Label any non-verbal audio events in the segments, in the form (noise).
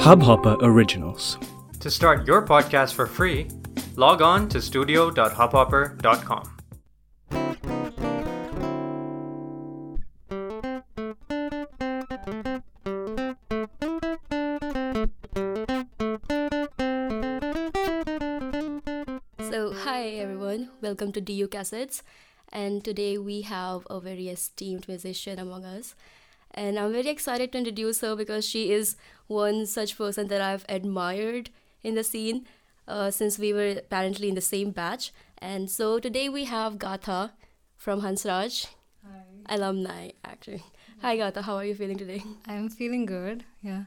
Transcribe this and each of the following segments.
Hubhopper Originals. To start your podcast for free, log on to studio.hubhopper.com. So, hi everyone, welcome to DU Cassettes. And today we have a very esteemed musician among us. And I'm very excited to introduce her because she is one such person that I've admired in the scene uh, since we were apparently in the same batch. And so today we have Gatha from Hansraj, Hi. alumni actually. Hi Gatha, how are you feeling today? I'm feeling good. Yeah.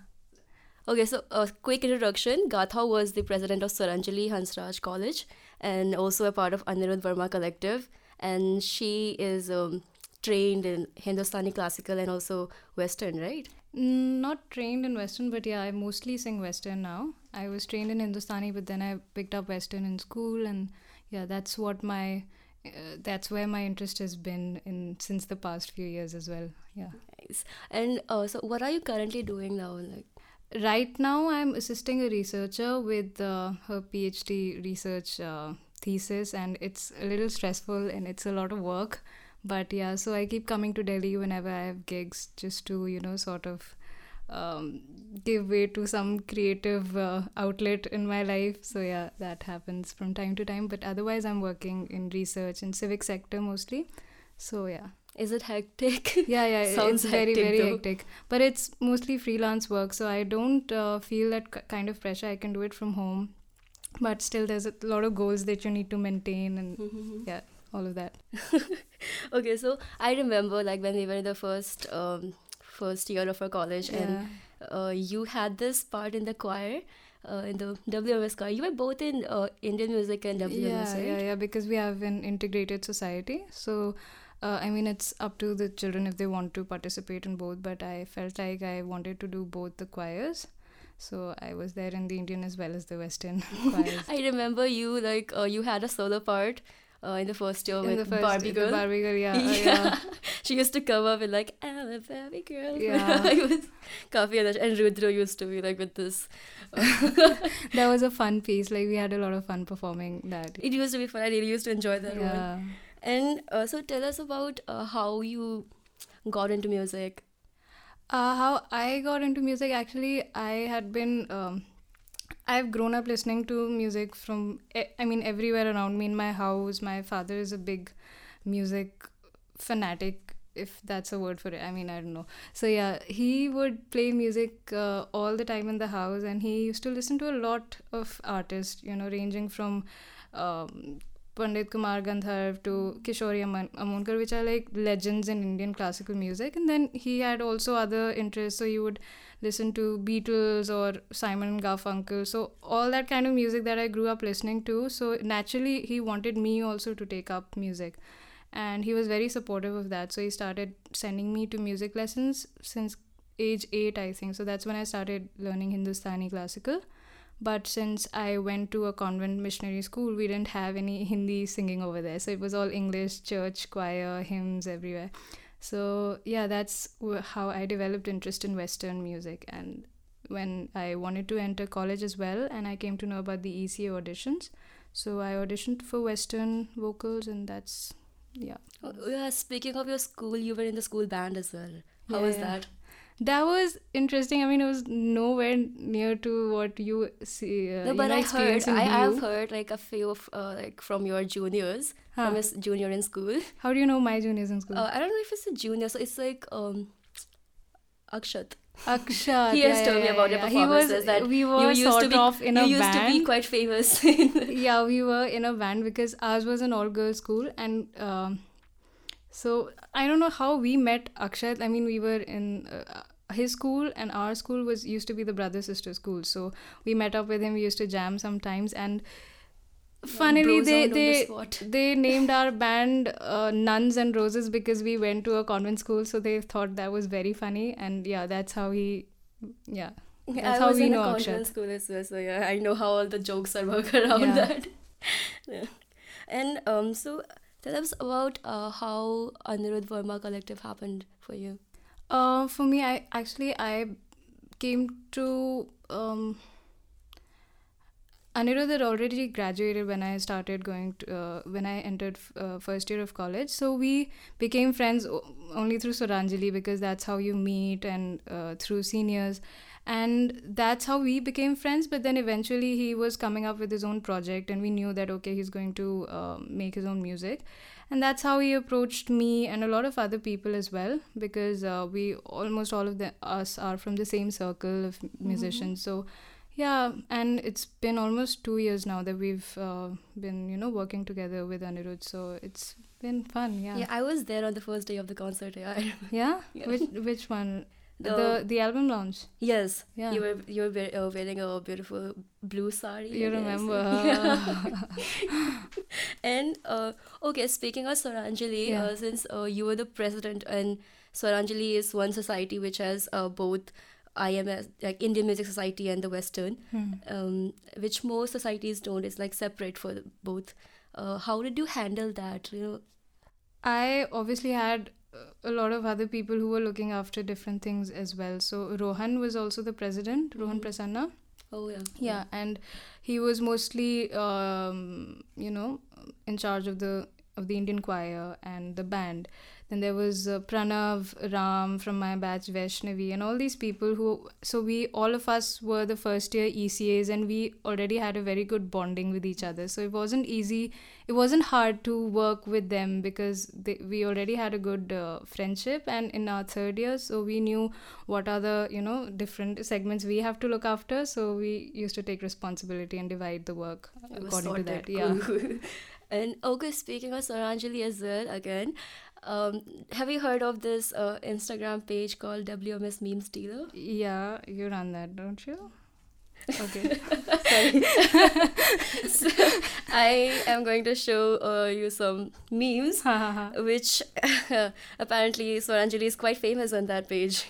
Okay, so a quick introduction. Gatha was the president of Swaranjali Hansraj College and also a part of Anirudh Verma Collective. And she is um, trained in Hindustani classical and also Western, right? Mm, Not trained in Western, but yeah, I mostly sing Western now. I was trained in Hindustani, but then I picked up Western in school, and yeah, that's what my uh, that's where my interest has been in since the past few years as well. Yeah. Nice. And uh, so, what are you currently doing now? Like, Right now, I'm assisting a researcher with uh, her PhD research uh, thesis, and it's a little stressful and it's a lot of work. But yeah, so I keep coming to Delhi whenever I have gigs just to, you know, sort of um, give way to some creative uh, outlet in my life. So yeah, that happens from time to time. But otherwise, I'm working in research and civic sector mostly. So yeah is it hectic? (laughs) yeah yeah (laughs) Sounds it's very hectic, very though. hectic but it's mostly freelance work so i don't uh, feel that kind of pressure i can do it from home but still there's a lot of goals that you need to maintain and yeah all of that. (laughs) Okay, so I remember like when we were in the first um, first year of our college, yeah. and uh, you had this part in the choir. Uh, in the WMS choir, you were both in uh, Indian music and WMS, yeah, right? yeah yeah because we have an integrated society. So uh, i mean it's up to the children if they want to participate in both but i felt like i wanted to do both the choirs. So i was there in the indian as well as the western (laughs) choirs. (laughs) I remember you like uh, you had a solo part uh, in the first year in with the first, Barbie Girl. Barbie Girl, yeah. (laughs) Oh, yeah. yeah. (laughs) she used to come up with like, I'm a Barbie Girl. Yeah. (laughs) it was Kafi and Rudra used to be like with this. that was a fun piece. Like we had a lot of fun performing that. It used to be fun. I really used to enjoy that yeah. And uh, so tell us about uh, how you got into music. Uh, how I got into music, actually, I had been um, I've grown up listening to music from. I mean, everywhere around me in my house. My father is a big music fanatic, if that's a word for it. I mean, I don't know. So yeah, he would play music uh, all the time in the house, and he used to listen to a lot of artists. You know, ranging from. Um, Pandit Kumar Gandharv to Kishori Aman- Amonkar, which are like legends in Indian classical music. And then he had also other interests. So you would listen to Beatles or Simon and Garfunkel. So all that kind of music that I grew up listening to. So naturally, he wanted me also to take up music. And he was very supportive of that. So he started sending me to music lessons since age 8, I think. So that's when I started learning Hindustani classical. But since I went to a convent missionary school, we didn't have any Hindi singing over there. So it was all English, church, choir, hymns everywhere. So yeah, that's how I developed interest in Western music. And when I wanted to enter college as well, and I came to know about the ECA auditions, so I auditioned for Western vocals, and that's yeah. Oh, yeah, speaking of your school, you were in the school band as well. How Yeah, was yeah. that? That was interesting. I mean, it was nowhere near to what you see. Uh, no, you but know, I heard, I have heard like a few of uh, like from your juniors, Huh. from his junior in school. How do you know my juniors in school? Uh, I don't know if it's a junior, so it's like um, Akshat. Akshat. he has yeah, told me about yeah, your. He was- that we were you used sort to be of in you a used to be quite famous. (laughs) (laughs) yeah, we were in a band because ours was an all girls school, and um, so I don't know how we met Akshat. I mean, we were in. Uh, his school and our school was used to be the brother sister school so we met up with him we used to jam sometimes and funnily Bros they on the they (laughs) they named our band uh, nuns and roses because we went to a convent school so they thought that was very funny and yeah that's how he yeah that's I how was we in know a Akshat. convent school as well, so yeah, I know how all the jokes are work (laughs) around Yeah. that. (laughs) yeah. And um, so tell us about uh, how Anirudh Verma Collective happened for you. Uh, for me, I actually I came to um, Anirudh had already graduated when I started going to, uh, when I entered uh, first year of college. So we became friends o- only through Swaranjali because that's how you meet and uh, through seniors. And that's how we became friends. But then eventually he was coming up with his own project, and we knew that okay, he's going to uh, make his own music. And that's how he approached me and a lot of other people as well because uh, we almost all of the, us are from the same circle of musicians. So yeah, and it's been almost two years now that we've uh, been, you know, working together with Anirudh. So it's been fun. Yeah. Yeah, I was there on the first day of the concert. Yeah. (laughs) Yeah? Yeah. Which which one? The The- the, album launch. yes. Yeah. You were you were uh, wearing a beautiful blue sari. You remember? (laughs) And uh, okay, speaking of Swaranjali, Yeah. uh, since uh, you were the president, and Swaranjali is one society which has uh, both IMS, like Indian Music Society, and the Western, Hmm. um, which most societies don't. It's like separate for both. Uh, how did you handle that? You know, I obviously had uh, a lot of other people who were looking after different things as well. So Rohan was also the president, Rohan Mhm. Prasanna. oh yeah, yeah and he was mostly um, you know in charge of the of the indian choir and the band. Then there was uh, pranav ram from my batch vaishnavi and all these people who so we all of us were the first year ecas and we already had a very good bonding with each other. So it wasn't easy it wasn't hard to work with them because they, we already had a good uh, friendship and in our third year so we knew what are the you know different segments we have to look after. So we used to take responsibility and divide the work according to that. Yeah. (laughs) and okay, speaking of Swaranjali as well, again, um, have you heard of this uh, Instagram page called WMS Memes Dealer? yeah you run that don't you? Okay. (laughs) (laughs) So, I am going to show uh, you some memes, which (laughs) apparently Swaranjali is quite famous on that page.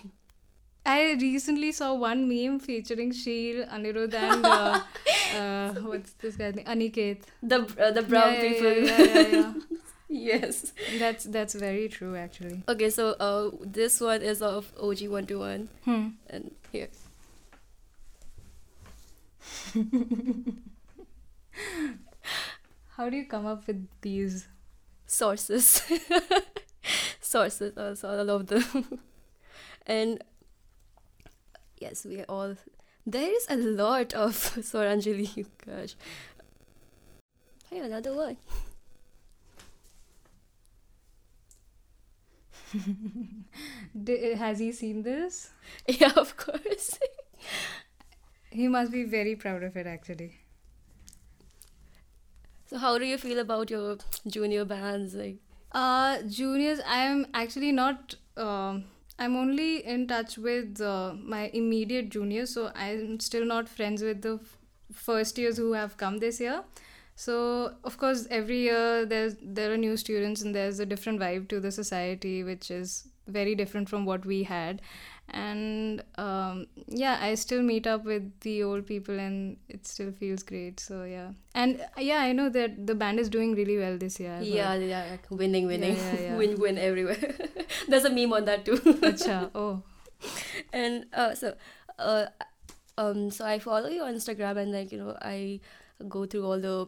I recently saw one meme featuring Sheel, Anirudh, (laughs) and uh, uh, what's this guy's name? Aniket. The uh, the brown Yeah, people. Yeah, yeah, (laughs) yes. That's that's very true, actually. Okay, so uh, this one is of OG one to one, Hmm. and here. (laughs) How do you come up with these? sources sources also all of them and yes we are all there is a lot of (laughs) Swaranjali gosh hey another one (laughs) D- has he seen this? (laughs) yeah of course He must be very proud of it, actually. so how do you feel about your junior bands like Uh, juniors, I am actually not. Um, I'm only in touch with uh, my immediate juniors, so I'm still not friends with the f- first years who have come this year. So of course, every year there's there are new students and there's a different vibe to the society, which is very different from what we had. And um, yeah, I still meet up with the old people, and it still feels great. So yeah, and yeah, I know that the band is doing really well this year. Yeah yeah like winning winning yeah, yeah. (laughs) win win everywhere (laughs) there's a meme on that too Acha, (laughs) oh. and uh, so uh, um so i follow you on instagram and like you know i go through all the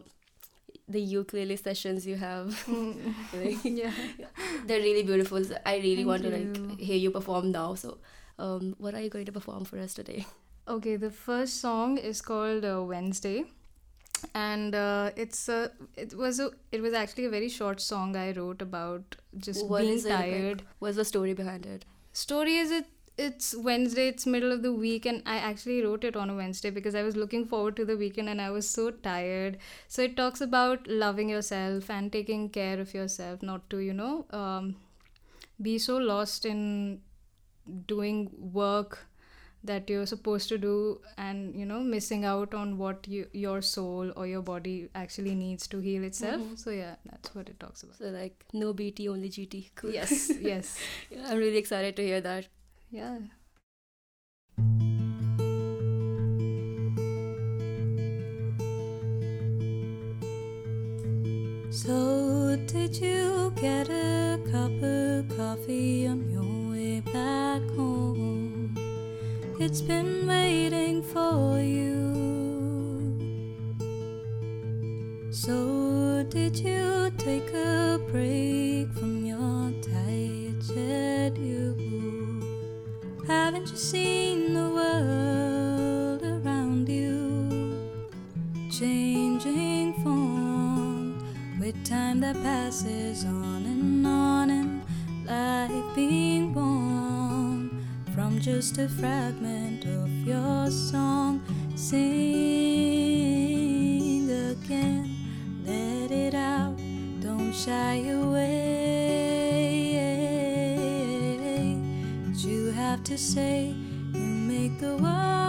the ukulele sessions you have Like, yeah. they're really beautiful So i really Thank want to like hear you perform now so um what are you going to perform for us today (laughs) Okay, the first song is called uh, Wednesday, and uh, it's a it was a it was actually a very short song I wrote about just What being is it about? tired. what's the story behind it Story is it it's Wednesday, it's middle of the week, and I actually wrote it on a Wednesday because I was looking forward to the weekend and I was so tired. So it talks about loving yourself and taking care of yourself, not to you know um, be so lost in doing work that you're supposed to do and you know missing out on what you, your soul or your body actually needs to heal itself. Mhm. so yeah that's what it talks about. So like no bt only gt cool. Yes (laughs) yes. Yeah, i'm really excited to hear that. Yeah. So, did you get a cup of coffee on your way back home? it's been waiting for you. So, did you take a break from your tight schedule? Haven't you seen the world around you changing form with time that passes on and on and life being just a fragment of your song? Sing again, let it out, don't shy away. What you have to say, you make the world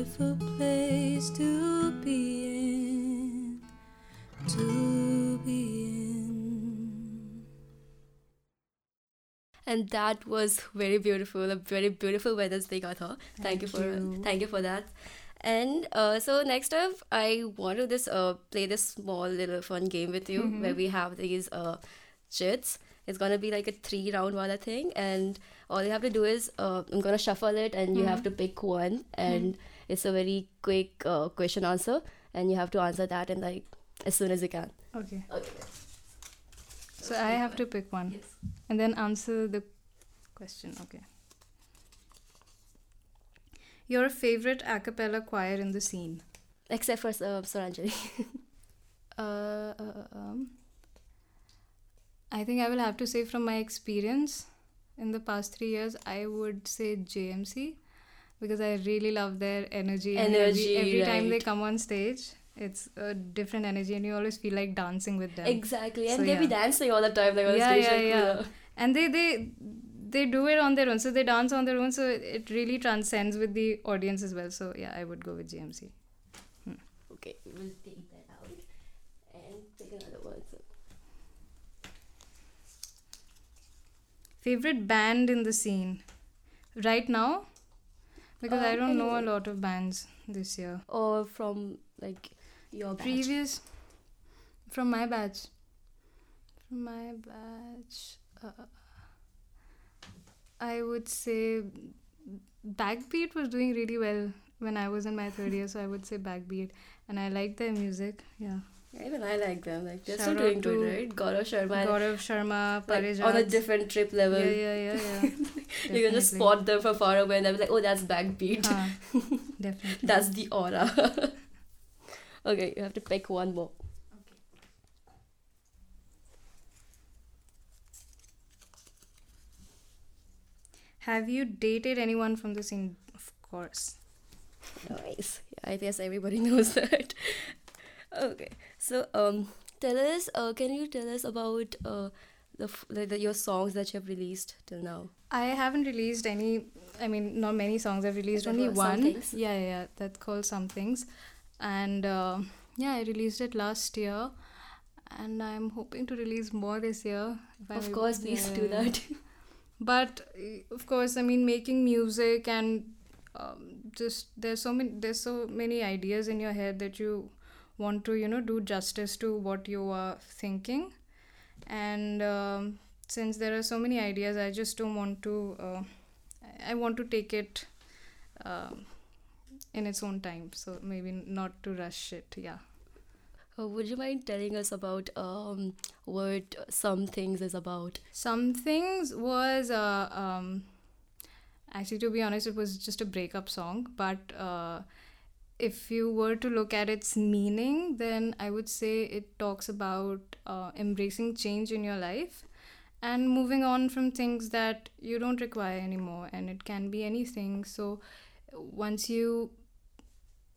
beautiful place to be in, to be in. and that was very beautiful a very beautiful wednesday gatha thank, you for you. thank you for that. And uh, so next up i want to this uh, play this small little fun game with you where we have these uh, chits it's gonna be like a three round wala thing and all you have to do is uh, i'm gonna shuffle it and you have to pick one. And it's a very quick uh, question answer and you have to answer that in like as soon as you can Okay. okay So I have to pick one yes and then answer the question. Okay. Your favorite a cappella choir in the scene? except for (laughs) uh, Swaranjali. Uh, uh, um, I think I will have to say from my experience in the past three years, I would say JMC because I really love their energy. Energy, every, every time they come on stage, it's a different energy, and you always feel like dancing with them. Exactly, and So, they be yeah. dancing all the time, like on Yeah, stage. yeah, like, yeah. Uh, and they they they do it on their own, so they dance on their own, so it really transcends with the audience as well. So yeah, I would go with JMC. Hmm. Okay, we'll take that out and take another one. So. Favorite band in the scene right now? Because I Um, don't know a lot of bands this year. Or from like your batch. Previous from my batch. From my batch, uh, I would say Backbeat was doing really well when I was in my third year, so I would say Backbeat, and I like their music. Yeah, even I like them. Like they're Shout still doing good, right? Gaurav Sharma. Gaurav Sharma, like, on a different trip level. yeah, yeah, yeah, yeah. (laughs) you can just spot them from far away and they'll be like, oh, that's backbeat. Huh, (laughs) definitely. that's the aura. (laughs) okay, you have to pick one more. Okay. Have you dated anyone from the scene? Of course. Nice. Yeah, I guess everybody knows that. Okay. So, um, tell us. Uh, can you tell us about uh, the, the, your songs that you have released till now? I haven't released any. I mean, not many songs. I've released only one. Yeah, yeah, yeah. That's called Some Things, and uh, yeah, I released it last year, and I'm hoping to release more this year. I'm Of course, please do that. (laughs) But uh, of course, I mean, making music and um, just there's so many there's so many ideas in your head that you want to you know do justice to what you are thinking. And um, since there are so many ideas i just don't want to uh, i want to take it um, in its own time. So maybe not to rush it yeah. Uh, would you mind telling us about um, what Some Things is about? some things was uh, um, actually to be honest it was just a breakup song but uh, if you were to look at its meaning then i would say it talks about uh, embracing change in your life and moving on from things that you don't require anymore and it can be anything. So once you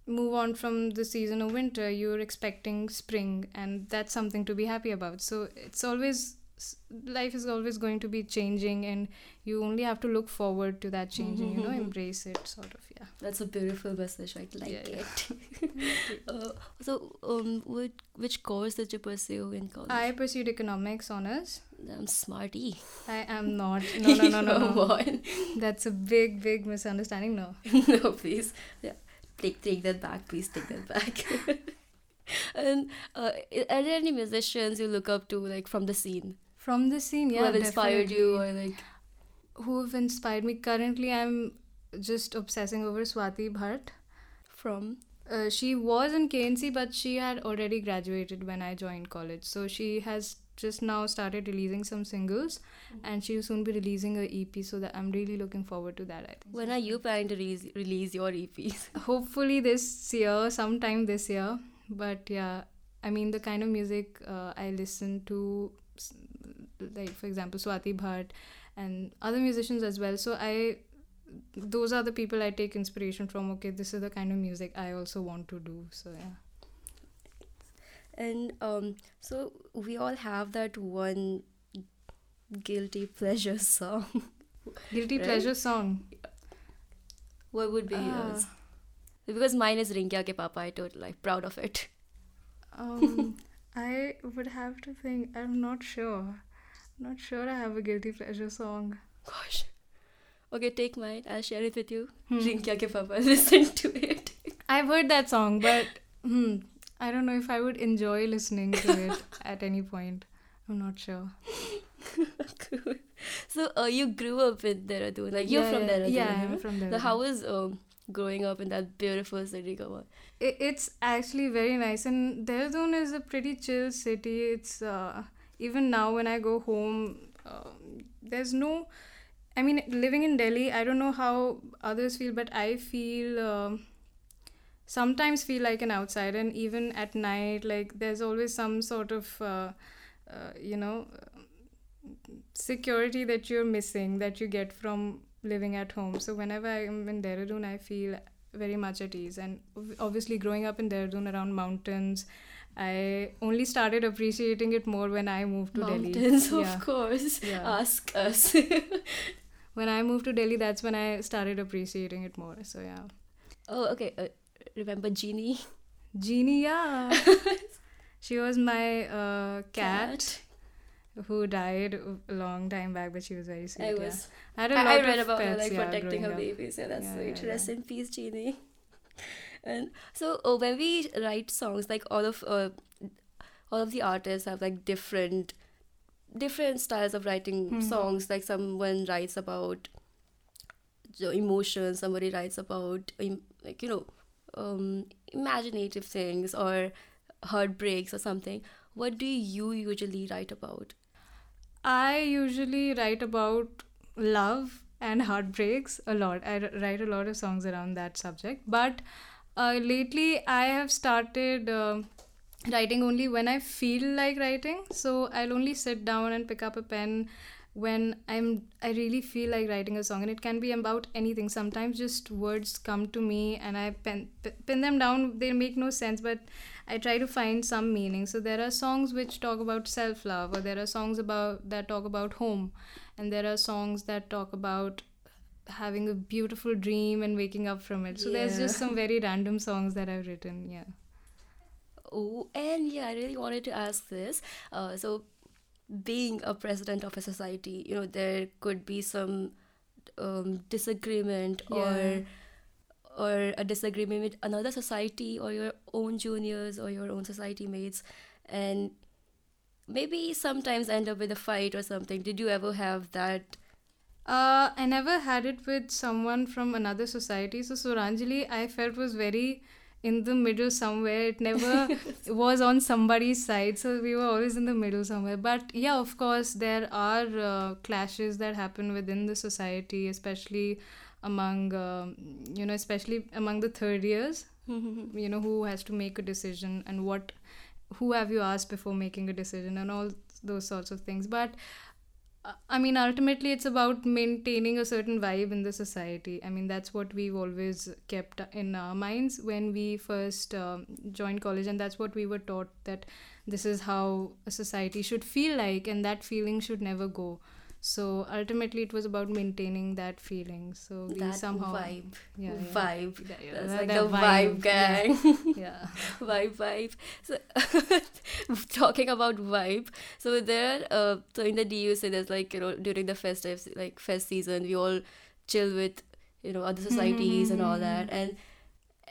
move on from the season of winter you're expecting spring and that's something to be happy about. So it's always life is always going to be changing and you only have to look forward to that change and you know embrace it sort of yeah That's a beautiful message. I like Yeah, yeah. it. (laughs) uh, so, um, what, which course did you pursue in college? i pursued economics honors I'm smarty. i am (laughs) not no no no no, no. on. that's a big big misunderstanding no (laughs) no, please. Yeah. Take, take that back. Please take that back. (laughs) and uh, are there any musicians you look up to, like from the scene, from the scene yeah who have inspired you, or like who have inspired me currently i'm just obsessing over swati bhatt from? uh, she was in KNC, but she had already graduated when I joined college. So she has just now started releasing some singles, and she'll soon be releasing a EP. So that I'm really looking forward to that. I think. When are you planning to release, release your EPs? Hopefully this year, sometime this year. But yeah, I mean the kind of music uh, I listen to, like for example Swati Bhatt, and other musicians as well. So I. Those are the people I take inspiration from. Okay, this is the kind of music I also want to do. So yeah. And um, so we all have that one guilty pleasure (laughs) song. Guilty Right? pleasure song. What would be Ah. yours? Because mine is Rinkia ke Papa. I totally like proud of it. Um, (laughs) I would have to think. I'm not sure. I'm Not sure I have a guilty pleasure song. Gosh. Okay, take mine. I'll share it with you. Hmm. Rinkia ke Papa. (laughs) Listen to it. I've heard that song, but hmm, I don't know if I would enjoy listening to it (laughs) at any point. I'm not sure. cool. So uh, you grew up in Dehradun. Like you're Yeah, from yeah, Dehradun. Yeah, right? I'm from there. So how was um growing up in that beautiful city? It, it's actually very nice, and Dehradun is a pretty chill city. It's uh, even now when I go home, um, there's no. I mean, living in Delhi, I don't know how others feel, but I feel um, sometimes feel like an outsider, and even at night, like there's always some sort of, uh, uh, you know, security that you're missing that you get from living at home. So whenever I'm in Dehradun, I feel very much at ease. And obviously, growing up in Dehradun around mountains, I only started appreciating it more when I moved to Mountains, Delhi. of course. Yeah. Ask us. (laughs) When I moved to Delhi, that's when I started appreciating it more. So yeah, oh, okay. Uh, remember Jeannie? Jeannie, yeah, (laughs) she was my uh, cat, who died a long time back, but she was very sweet. I yeah. was. I had a I, lot I of read about her like yeah, protecting her up. babies. Yeah, that's Yeah, sweet. yeah, Rest yeah. in peace, Jeannie. (laughs) And so uh, when we write songs, like all of uh, all of the artists have like different different styles of writing Mhm. songs. Like someone writes about emotions, somebody writes about like you know um, imaginative things or heartbreaks or something. What do you usually write about? I usually write about love and heartbreaks a lot. I write a lot of songs around that subject. But uh, lately, I have started um writing only when I feel like writing. So I'll only sit down and pick up a pen when I'm I really feel like writing a song, and it can be about anything. Sometimes just words come to me, and I pen pin them down. They make no sense, but I try to find some meaning. So there are songs which talk about self love, or there are songs about that talk about home, and there are songs that talk about having a beautiful dream and waking up from it. So there's just some very random songs that I've written. Yeah. Oh, and yeah, I really wanted to ask this. Uh, so, being a president of a society, you know, there could be some um, disagreement Yeah. or or a disagreement with another society or your own juniors or your own society mates and maybe sometimes end up with a fight or something did you ever have that Uh, I never had it with someone from another society. So Swaranjali, I felt was very in the middle somewhere. It never (laughs) was on somebody's side. So we were always in the middle somewhere. But yeah, of course, there are uh, clashes that happen within the society, especially among, um, you know, especially among the third years. (laughs) you know, who has to make a decision and what, who have you asked before making a decision and all those sorts of things. But uh, I mean, ultimately, it's about maintaining a certain vibe in the society. I mean, that's what we've always kept in our minds when we first um, joined college, and that's what we were taught that this is how a society should feel like, and that feeling should never go. So ultimately, it was about maintaining that feeling. So we that somehow vibe. Yeah, yeah. vibe. Yeah, yeah, that's that- like that the vibe, gang. (laughs) Yeah. (laughs) vibe vibe. So (laughs) talking about vibe. So there uh so in the du so there's like you know during the festive like fest season we all chill with you know other societies and all that. And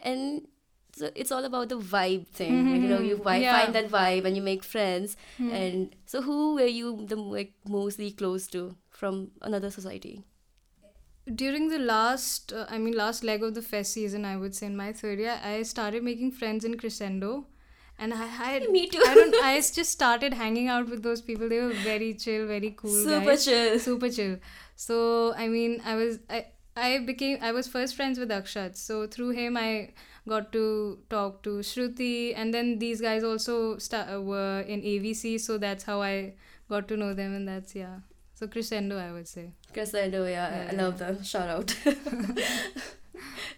and so it's all about the vibe thing. Like, you know you vi- Yeah. find that vibe and you make friends. And so who were you the like mostly close to from another society? During the last uh, i mean last leg of the fest season i would say in my third year i started making friends in crescendo. And i had (laughs) Me too. i don't i just started hanging out with those people. They were very chill very cool super guys. chill. Super chill. So i mean i was i i became i was first friends with akshat so through him i got to talk to shruti and then these guys also sta- uh, were in avc so that's how i got to know them and that's yeah so crescendo i would say Crescendo, yeah, I- I love them. Shout out.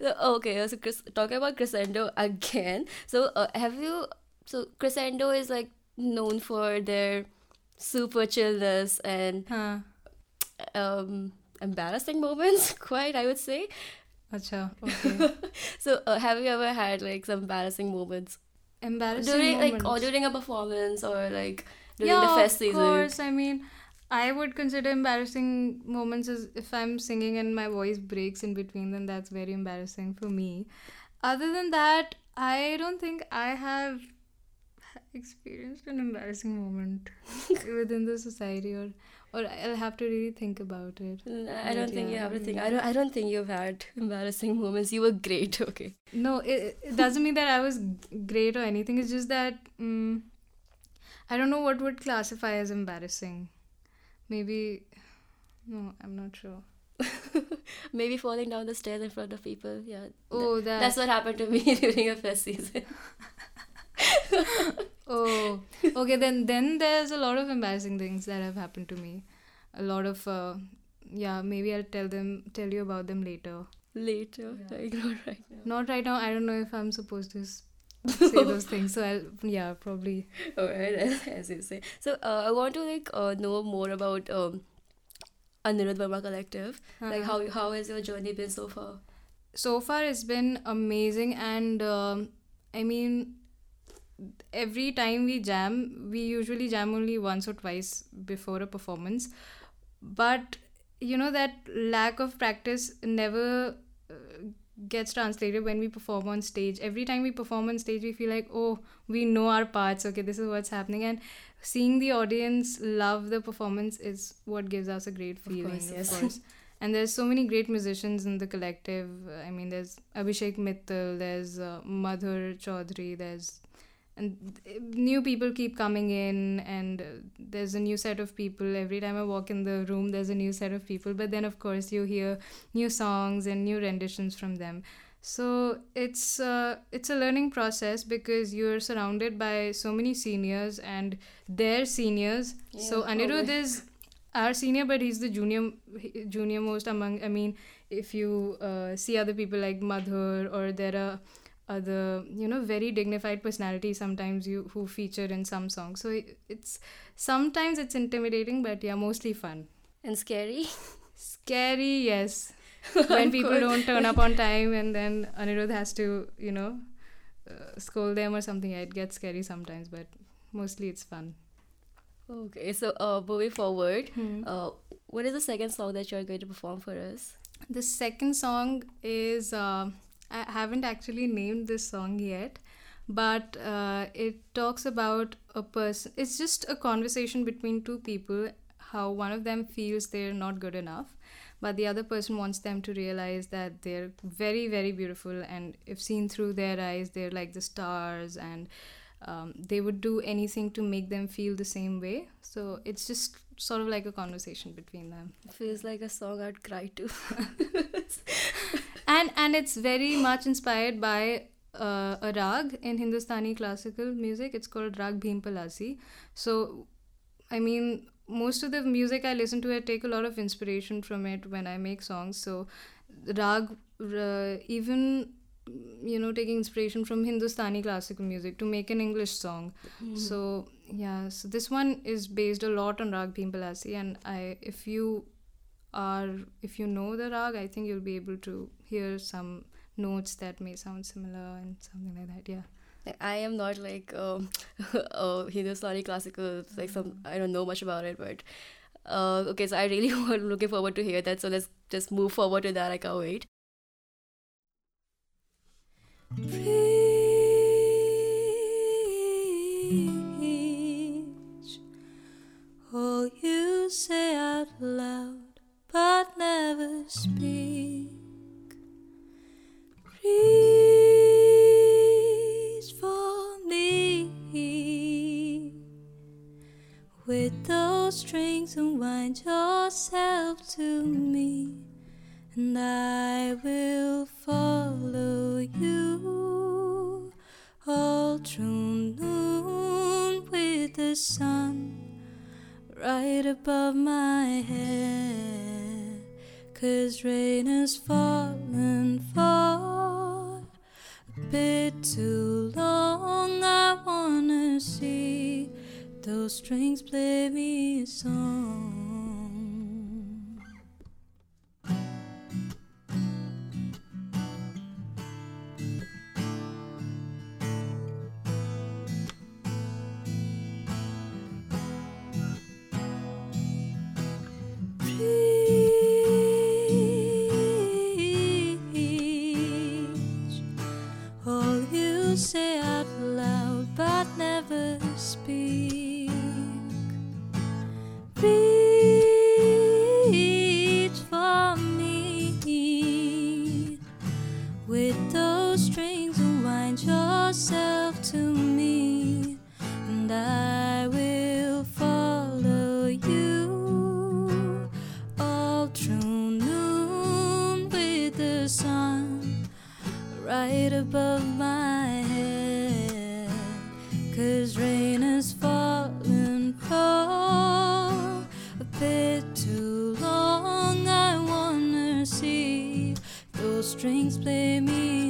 so, (laughs) (laughs) okay, so Chris, talking about Crescendo again. So, uh, have you? So, Crescendo is like known for their super chillness and huh um, embarrassing moments. (laughs) Quite, I would say. Acha, okay. (laughs) So, uh, have you ever had like some embarrassing moments Embarrassing during like or during a performance or like during yeah, the fest of course. I mean, I would consider embarrassing moments as if I'm singing and my voice breaks in between. Then that's very embarrassing for me. Other than that, I don't think I have experienced an embarrassing moment (laughs) within the society, or or I'll have to really think about it. I don't But think you yeah, have to think. mm. I don't. I don't think you've had embarrassing moments. You were great. (laughs) Okay. No, it, it doesn't mean that I was great or anything. It's just that mm, I don't know what would classify as embarrassing. Maybe, no, I'm not sure. (laughs) Maybe falling down the stairs in front of people. Yeah. Oh, that. That's what happened to me (laughs) during a fest season. Oh, okay. Then, then there's a lot of embarrassing things that have happened to me. A lot of, uh, yeah. Maybe I'll tell them, tell you about them later. Later. Yeah. Like not right now. Not right now. I don't know if I'm supposed to (laughs) say those things. So I'll, yeah, probably. Alright, (laughs) as, as you say. So uh, I want to like uh, know more about um, Anirudh Verma Collective. Like Uh-huh. how how has your journey been so far? so far it's been amazing and um, i mean every time we jam we usually jam only once or twice before a performance. But you know that lack of practice never uh, gets translated when we perform on stage. Every time we perform on stage we feel like oh we know our parts. Okay this is what's happening. And seeing the audience love the performance is what gives us a great feeling Of course, of yes. course. (laughs) And there's so many great musicians in the collective. I mean there's abhishek mittal there's uh, madhur chaudhary there's and new people keep coming in and uh, there's a new set of people. Every time i walk in the room there's a new set of people. But then of course you hear new songs and new renditions from them. So it's uh, it's a learning process because you're surrounded by so many seniors and their seniors. So anirudh is our senior but he's the junior junior most among i mean if you uh, see other people like madhur or there are other you know very dignified personalities sometimes you who feature in some songs so it, it's sometimes it's intimidating but yeah mostly fun And scary? scary yes (laughs) when people course. don't turn up on time and then anirudh has to you know uh, scold them or something yeah, it gets scary sometimes but mostly it's fun Okay, so uh, moving forward, Hmm. uh, what is the second song that you're going to perform for us? The second song is uh, I haven't actually named this song yet, but uh, it talks about a person. It's just a conversation between two people. How one of them feels they're not good enough, but the other person wants them to realize that they're very, very beautiful, and if seen through their eyes, they're like the stars, and um, they would do anything to make them feel the same way. So it's just sort of like a conversation between them. It feels like a song I'd cry to. (laughs) (laughs) and and it's very much inspired by uh, a rag in Hindustani classical music. It's called Rag Bhim Palasi. So, I mean, most of the music I listen to, I take a lot of inspiration from it when I make songs. So, rag, uh, even you know, taking inspiration from Hindustani classical music to make an English song. Mm. So yeah, so this one is based a lot on Rag Bhim Palasi, and I, if you are, if you know the rag, I think you'll be able to hear some notes that may sound similar and something like that. Yeah. I am not like um, (laughs) uh, Hindustani classical, like some I don't know much about it, but uh, okay. So I really (laughs) want looking forward to hear that. So let's just move forward to that. I can't wait. Preach all you say out loud, but never speak. Preach for me with those strings and wind yourself to me and I will follow you all through noon with the sun right above my head. Cause rain has fallen for a bit too long. I wanna see those strings play me a song.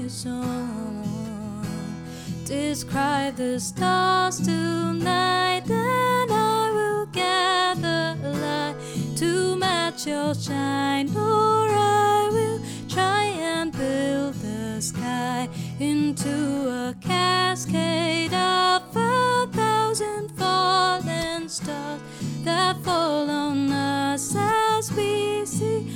Me song. Describe the stars tonight, then I will gather a light to match your shine, or I will try and build the sky into a cascade of a thousand fallen stars that fall on us as we see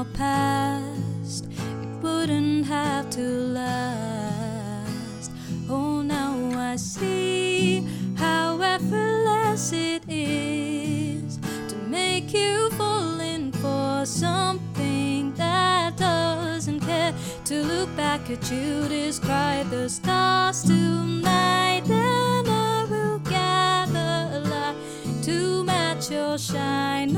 in your past? It wouldn't have to last. Oh, now I see how effortless it is to make you fall in for something that doesn't care. To look back at you, describe the stars tonight, then I will gather a light to match your shine,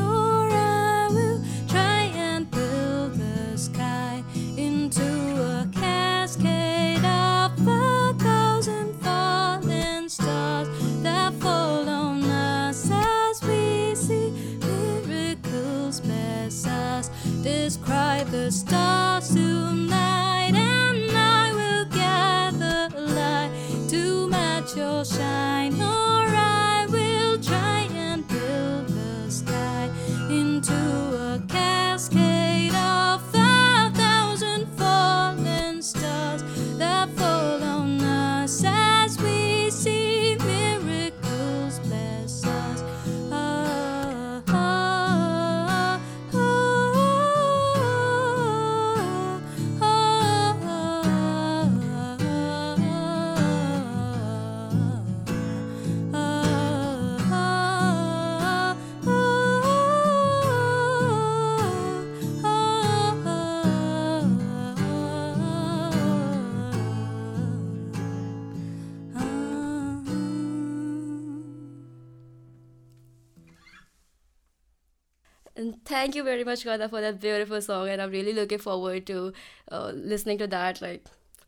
And thank you very much, Gatha, for that beautiful song. And I'm really looking forward to uh, listening to that, like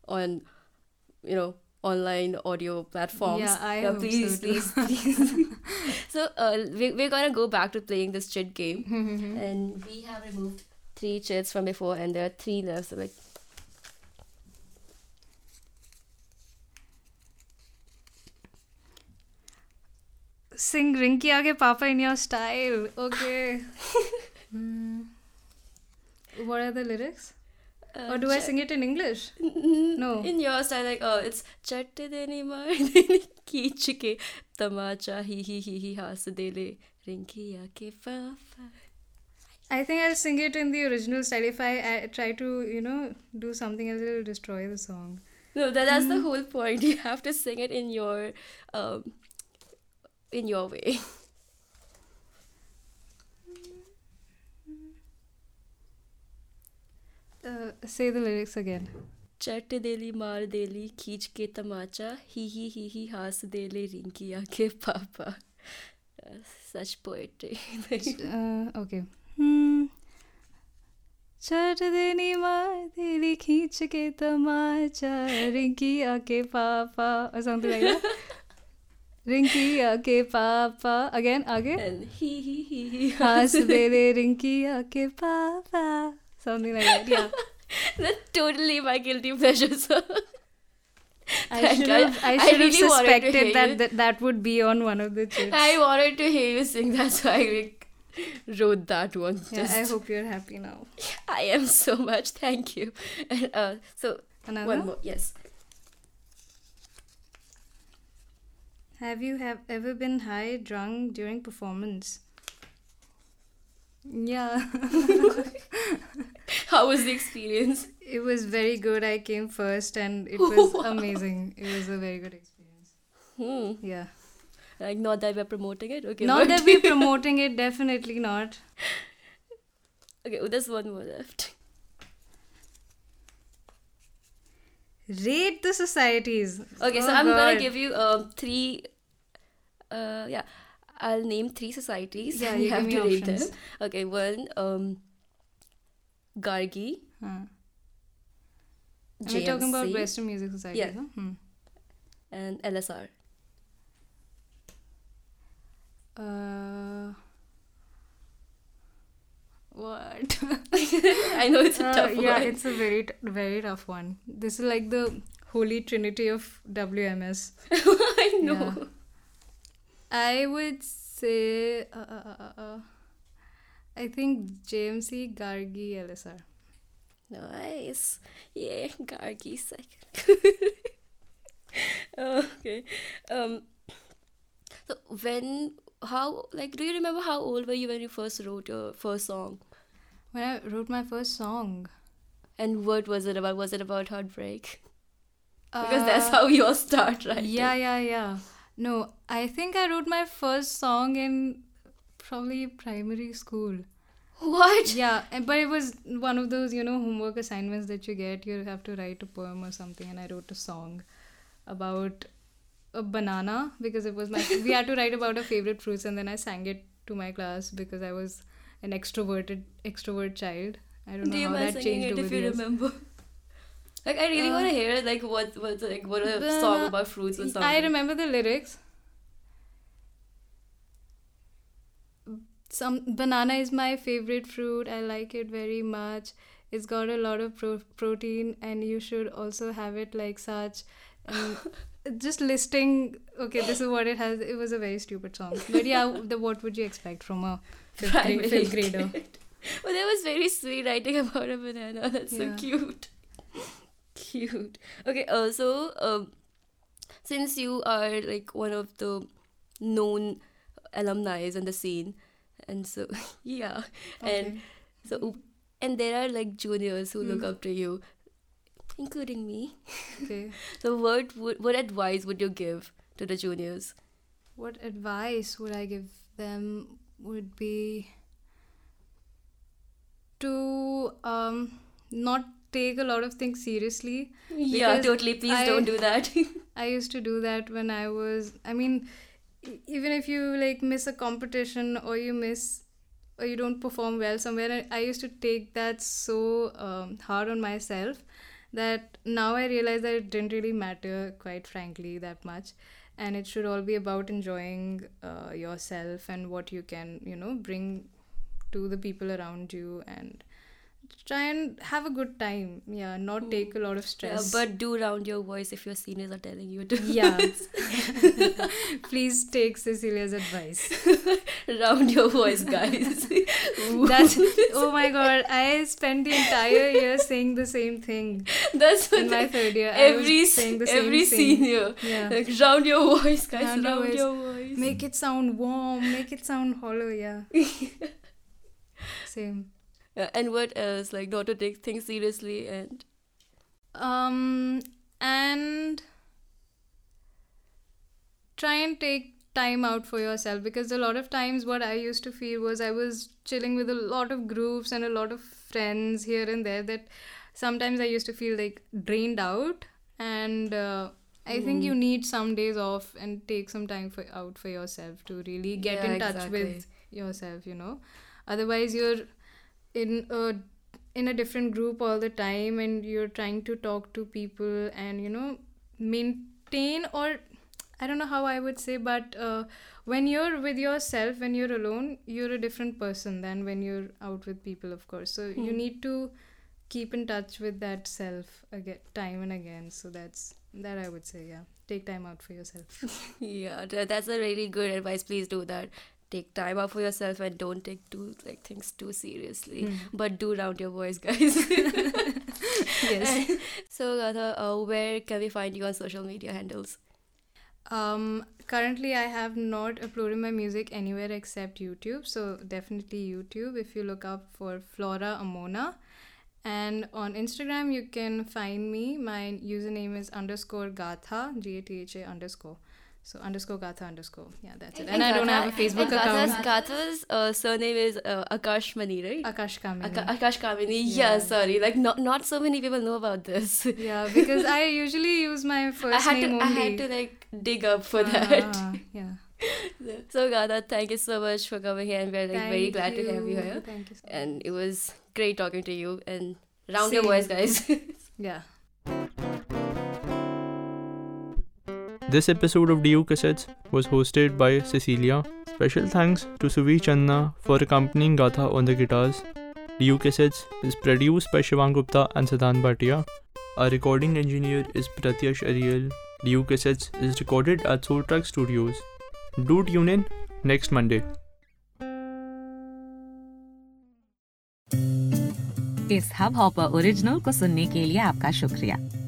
on, you know, online audio platforms. Yeah, I so please, too. please, (laughs) please. (laughs) so uh, we, we're gonna go back to playing this chit game, Mm-hmm. (laughs) and we have removed three chits from before, and there are three left. So like, sing Rinky Aage Papa in your style. Okay. (laughs) mm. What are the lyrics? Uh, or do I sing it in English? No. In your style, like, oh, it's chatte deni maar deni ki chike tamacha hi hi hi hi haas dele rinki aake papa. I think I'll sing it in the original style. If I, I try to, you know, do something else, it'll destroy the song. No, that, that's mm. the hmm. whole point. (laughs) You have to sing it in your um, in your way. Uh, say the lyrics again. चट देली मार देली खींच के तमाचा ही ही ही ही हास दे ले रिंकी आके पापा Uh, Uh, okay. Hmm. चट देनी मार दिली खींच के तमाचा रिंकी आके पापा or something like that. Rinki आके पापा again आगे and he he he he हंस दे ले रिंकी आके पापा something like that. Yeah. (laughs) That's totally my guilty pleasure song. I Thank should God. have, I I should have really wanted to suspected hear that, you. that that would be on one of the chits. I wanted to hear you sing that, so I like, wrote that one. yeah, I Just- hope you're happy now. (laughs) I am so much. Thank you. And, uh, so Another? one more. Yes. Have you have ever been high drunk during performance? Yeah. (laughs) How was the experience? it was very good. I came first and it was (laughs) amazing. It was a very good experience. Hmm. Yeah. Like not that we're promoting it. Okay. Not that we're (laughs) promoting it, definitely not. okay. oh, There's one more left. Rate the societies. Okay, so Oh I'm gonna give you um three. Uh, yeah, I'll name three societies. Yeah, (laughs) you have to rate options. them. Okay, one um. Gargi. Huh. JMC, we're talking about Western Music Society. Yeah. Huh? Hmm. and LSR. Uh, what? (laughs) I know it's a Uh, yeah, one. it's a very, t- very tough one. This is like the holy trinity of WMS. (laughs) I know. Yeah. I would say, uh, uh, uh, uh, uh, I think JMC, Gargi, LSR. Nice. Yeah, Gargi second. (laughs) okay. Um. So when how like do you remember how old were you when you first wrote your first song? When I wrote my first song. And what was it about? Was it about heartbreak? Because that's Uh, how you all start, right? Yeah, yeah, yeah. No, I think I wrote my first song in probably primary school. What? Yeah, and- but it was one of those, you know, homework assignments that you get. You have to write a poem or something, and I wrote a song about a banana because it was my. we had to write about our favorite fruits, and then I sang it to my class because I was an extroverted extrovert child. I don't know how that changed it over if the you years. remember? (laughs) Like I really Uh, want to hear like what what like what a Banana- song about fruits or something. I remember the lyrics. Some banana is my favorite fruit. I like it very much. It's got a lot of pro- protein, and you should also have it like such. (laughs) Just listing. Okay, this is what it has. It was a very stupid song, but yeah. The what would you expect from a fifth, grade, Primary fifth grader? kid. But that was very sweet writing about a banana. (laughs) That's so cute. cute. Okay, also, um, since you are like one of the known alumni in the scene, and so (laughs) yeah, and so and there are like juniors who look Hmm. up to you, including me. Okay. (laughs) So what would what advice would you give to the juniors? What advice would I give them? Would be to um not take a lot of things seriously. yeah, totally. Please I- don't do that. (laughs) I used to do that when I was. I mean, even if you like miss a competition or you miss or you don't perform well somewhere i used to take that so um, hard on myself that now i realize that it didn't really matter quite frankly that much. And it should all be about enjoying uh, yourself and what you can you know bring to the people around you and try and have a good time yeah not take a lot of Yeah, stress but do round your voice if your seniors are telling you to. yeah (laughs) (laughs) please take cecilia's advice (laughs) round your voice, guys. That's oh my god! I spent the entire year saying the same thing That's what in my third year. Every was s- saying the same every senior. Yeah. Like round your voice, guys. Round Round, your your voice. Make it sound warm. Make it sound hollow. Yeah. same. Yeah, and what else? Like not to take things seriously and Um and try and take time out for yourself because a lot of times what I used to feel was I was chilling with a lot of groups and a lot of friends here and there that sometimes I used to feel like drained out and uh, I think you need some days off and take some time for out for yourself to really get Yeah, in touch exactly. with yourself you know otherwise you're in a in a different group all the time and you're trying to talk to people and you know maintain or i don't know how i would say but uh, when you're with yourself when you're alone you're a different person than when you're out with people of course. So you need to keep in touch with that self again time and again. So that's that i would say yeah. Take time out for yourself. (laughs) Yeah, that's a really good advice. Please do that. Take time out for yourself and don't take too like things too seriously. Hmm. But do round your voice, guys. (laughs) yes (laughs) so, Gatha, uh, where can we find you on social media handles? Um, currently, I have not uploaded my music anywhere except YouTube. So definitely YouTube. If you look up for Flora Amona, and on Instagram you can find me. My username is underscore Gatha G A T H A underscore. So underscore Gatha underscore. Yeah, that's it. And I don't have a Facebook account. Gatha's uh, surname is uh, Akash Mani, right? Akash Kamini. Aka- Akash Kamini. Yeah. Yeah. sorry. Like not not so many people know about this. yeah, because (laughs) I usually use my first I had name to I had to like dig up for that. Ah, (laughs) yeah. So Gatha, thank you so much for coming here, and we're like very glad to have you here. Thank you so. And it was great talking to you. And round your Same. voice, guys. (laughs) Yeah. This episode of DU Cassettes was hosted by Cecilia. Special thanks to Suvi Channa for accompanying Gatha on the guitars. DU Cassettes is produced by Shivang Gupta and Sadan Bhatia. Our recording engineer is Pratyash Ariel. DU Cassettes is recorded at Soul Track Studios. Do tune in next Monday. इस Hubhopper original को सुनने के लिए आपका शुक्रिया